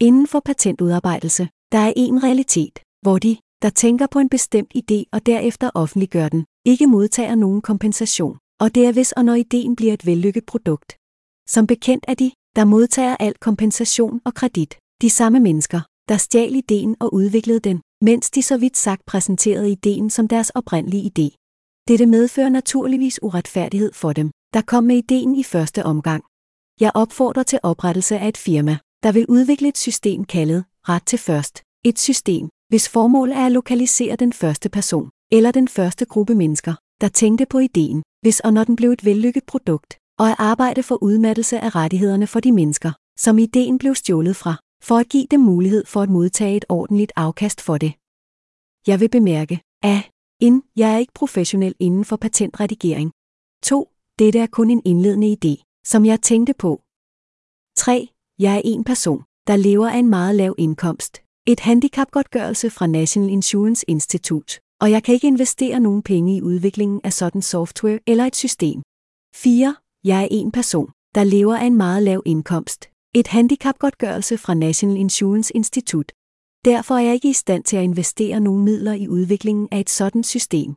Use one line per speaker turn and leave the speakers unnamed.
Inden for patentudarbejdelse, der er en realitet, hvor de, der tænker på en bestemt idé og derefter offentliggør den, ikke modtager nogen kompensation, og det er hvis og når ideen bliver et vellykket produkt. Som bekendt er de, der modtager al kompensation og kredit, de samme mennesker, der stjal ideen og udviklede den, mens de så vidt sagt præsenterede ideen som deres oprindelige idé. Dette medfører naturligvis uretfærdighed for dem, der kom med ideen i første omgang. Jeg opfordrer til oprettelse af et firma, der vil udvikle et system kaldet ret til først. Et system, hvis formål er at lokalisere den første person, eller den første gruppe mennesker, der tænkte på ideen, hvis og når den blev et vellykket produkt, og at arbejde for udmattelse af rettighederne for de mennesker, som ideen blev stjålet fra, for at give dem mulighed for at modtage et ordentligt afkast for det. Jeg vil bemærke, at ind, jeg er ikke professionel inden for patentredigering. 2. Dette er kun en indledende idé, som jeg tænkte på. 3. Jeg er en person, der lever af en meget lav indkomst. Et handicapgodtgørelse fra National Insurance Institute, og jeg kan ikke investere nogen penge i udviklingen af sådan software eller et system. 4. Jeg er en person, der lever af en meget lav indkomst. Et handicapgodtgørelse fra National Insurance Institute. Derfor er jeg ikke i stand til at investere nogen midler i udviklingen af et sådan system.